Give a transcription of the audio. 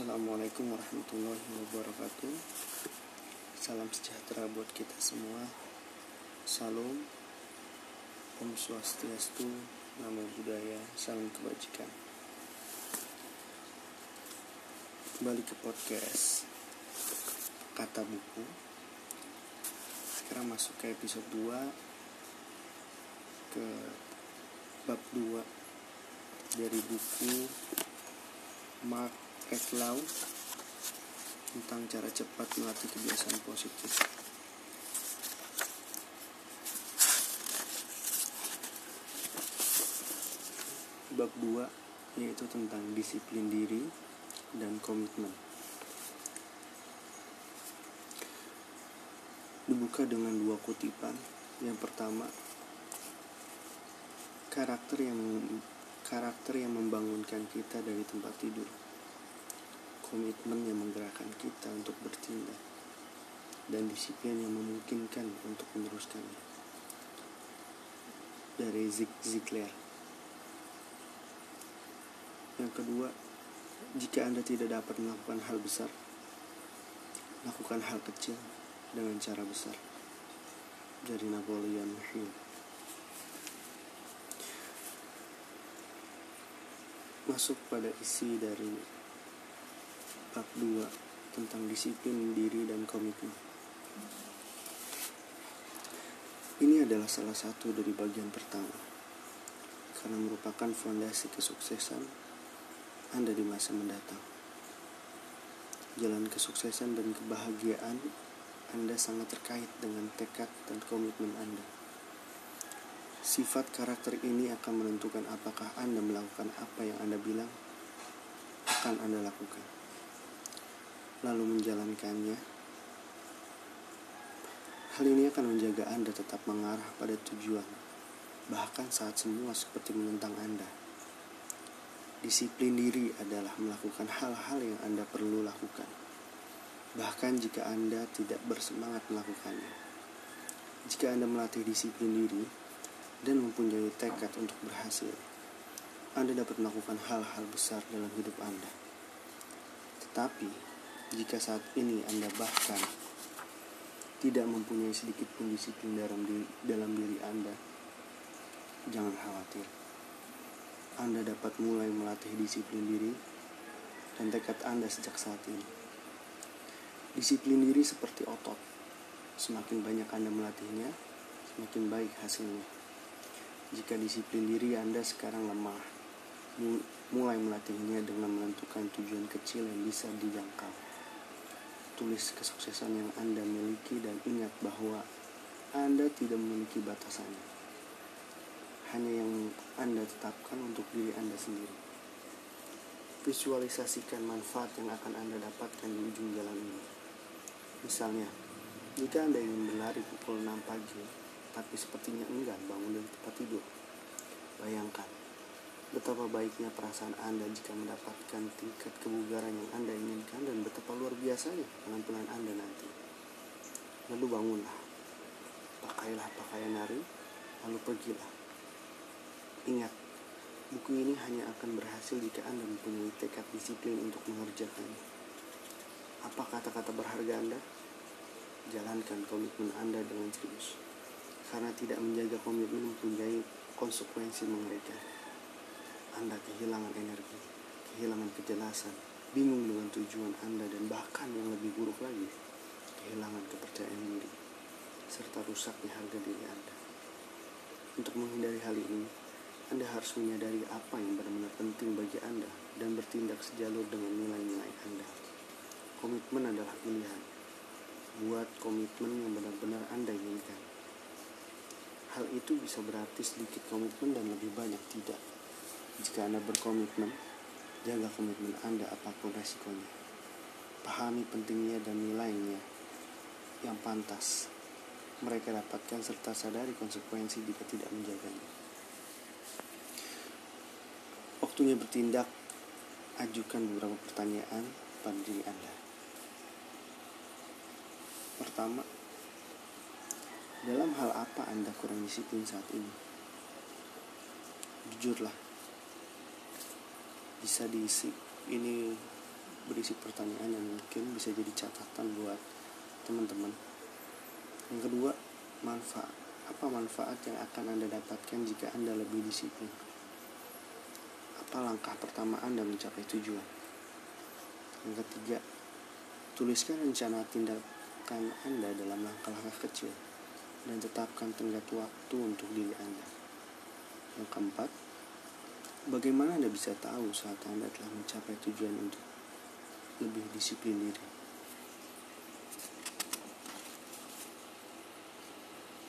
Assalamualaikum warahmatullahi wabarakatuh. Salam sejahtera buat kita semua. Salam. Om Swastiastu Namo Buddhaya. Salam kebajikan. Kembali ke podcast Kata buku. Sekarang masuk ke episode 2 Ke bab 2 Dari buku Mark Eklau tentang cara cepat melatih kebiasaan positif. Bab 2 yaitu tentang disiplin diri dan komitmen. Dibuka dengan dua kutipan. Yang pertama, karakter yang karakter yang membangunkan kita dari tempat tidur komitmen yang menggerakkan kita untuk bertindak, dan disiplin yang memungkinkan untuk meneruskannya. Dari Zig Ziglar. Yang kedua, jika Anda tidak dapat melakukan hal besar, lakukan hal kecil dengan cara besar. Dari Napoleon Hill. Masuk pada isi dari bab 2 tentang disiplin diri dan komitmen. Ini adalah salah satu dari bagian pertama, karena merupakan fondasi kesuksesan Anda di masa mendatang. Jalan kesuksesan dan kebahagiaan Anda sangat terkait dengan tekad dan komitmen Anda. Sifat karakter ini akan menentukan apakah Anda melakukan apa yang Anda bilang akan Anda lakukan lalu menjalankannya. Hal ini akan menjaga Anda tetap mengarah pada tujuan, bahkan saat semua seperti menentang Anda. Disiplin diri adalah melakukan hal-hal yang Anda perlu lakukan, bahkan jika Anda tidak bersemangat melakukannya. Jika Anda melatih disiplin diri dan mempunyai tekad untuk berhasil, Anda dapat melakukan hal-hal besar dalam hidup Anda. Tetapi, jika saat ini Anda bahkan tidak mempunyai sedikit pun disiplin dalam diri, dalam diri Anda, jangan khawatir. Anda dapat mulai melatih disiplin diri dan tekad Anda sejak saat ini. Disiplin diri seperti otot. Semakin banyak Anda melatihnya, semakin baik hasilnya. Jika disiplin diri Anda sekarang lemah, mulai melatihnya dengan menentukan tujuan kecil yang bisa dijangkau tulis kesuksesan yang Anda miliki dan ingat bahwa Anda tidak memiliki batasannya. Hanya yang Anda tetapkan untuk diri Anda sendiri. Visualisasikan manfaat yang akan Anda dapatkan di ujung jalan ini. Misalnya, jika Anda ingin berlari pukul 6 pagi, tapi sepertinya enggan bangun dari tempat tidur, bayangkan Betapa baiknya perasaan Anda jika mendapatkan tingkat kebugaran yang Anda inginkan dan betapa luar biasanya penampilan Anda nanti. Lalu bangunlah, pakailah pakaian hari, lalu pergilah. Ingat, buku ini hanya akan berhasil jika Anda mempunyai tekad disiplin untuk mengerjakannya. Apa kata-kata berharga Anda? Jalankan komitmen Anda dengan serius. Karena tidak menjaga komitmen mempunyai konsekuensi mengerikan. Anda kehilangan energi, kehilangan kejelasan, bingung dengan tujuan Anda dan bahkan yang lebih buruk lagi, kehilangan kepercayaan diri, serta rusaknya harga diri Anda. Untuk menghindari hal ini, Anda harus menyadari apa yang benar-benar penting bagi Anda dan bertindak sejalur dengan nilai-nilai Anda. Komitmen adalah pilihan. Buat komitmen yang benar-benar Anda inginkan. Hal itu bisa berarti sedikit komitmen dan lebih banyak tidak. Jika Anda berkomitmen, jaga komitmen Anda apa pun resikonya. Pahami pentingnya dan nilainya yang pantas mereka dapatkan serta sadari konsekuensi jika tidak menjaganya. Waktunya bertindak, ajukan beberapa pertanyaan pada diri Anda. Pertama, dalam hal apa Anda kurang disiplin saat ini? Jujurlah, bisa diisi ini berisi pertanyaan yang mungkin bisa jadi catatan buat teman-teman. Yang kedua, manfaat. Apa manfaat yang akan Anda dapatkan jika Anda lebih disiplin? Apa langkah pertama Anda mencapai tujuan? Yang ketiga, tuliskan rencana tindakan Anda dalam langkah-langkah kecil dan tetapkan tenggat waktu untuk diri Anda. Yang keempat, bagaimana Anda bisa tahu saat Anda telah mencapai tujuan untuk lebih disiplin diri?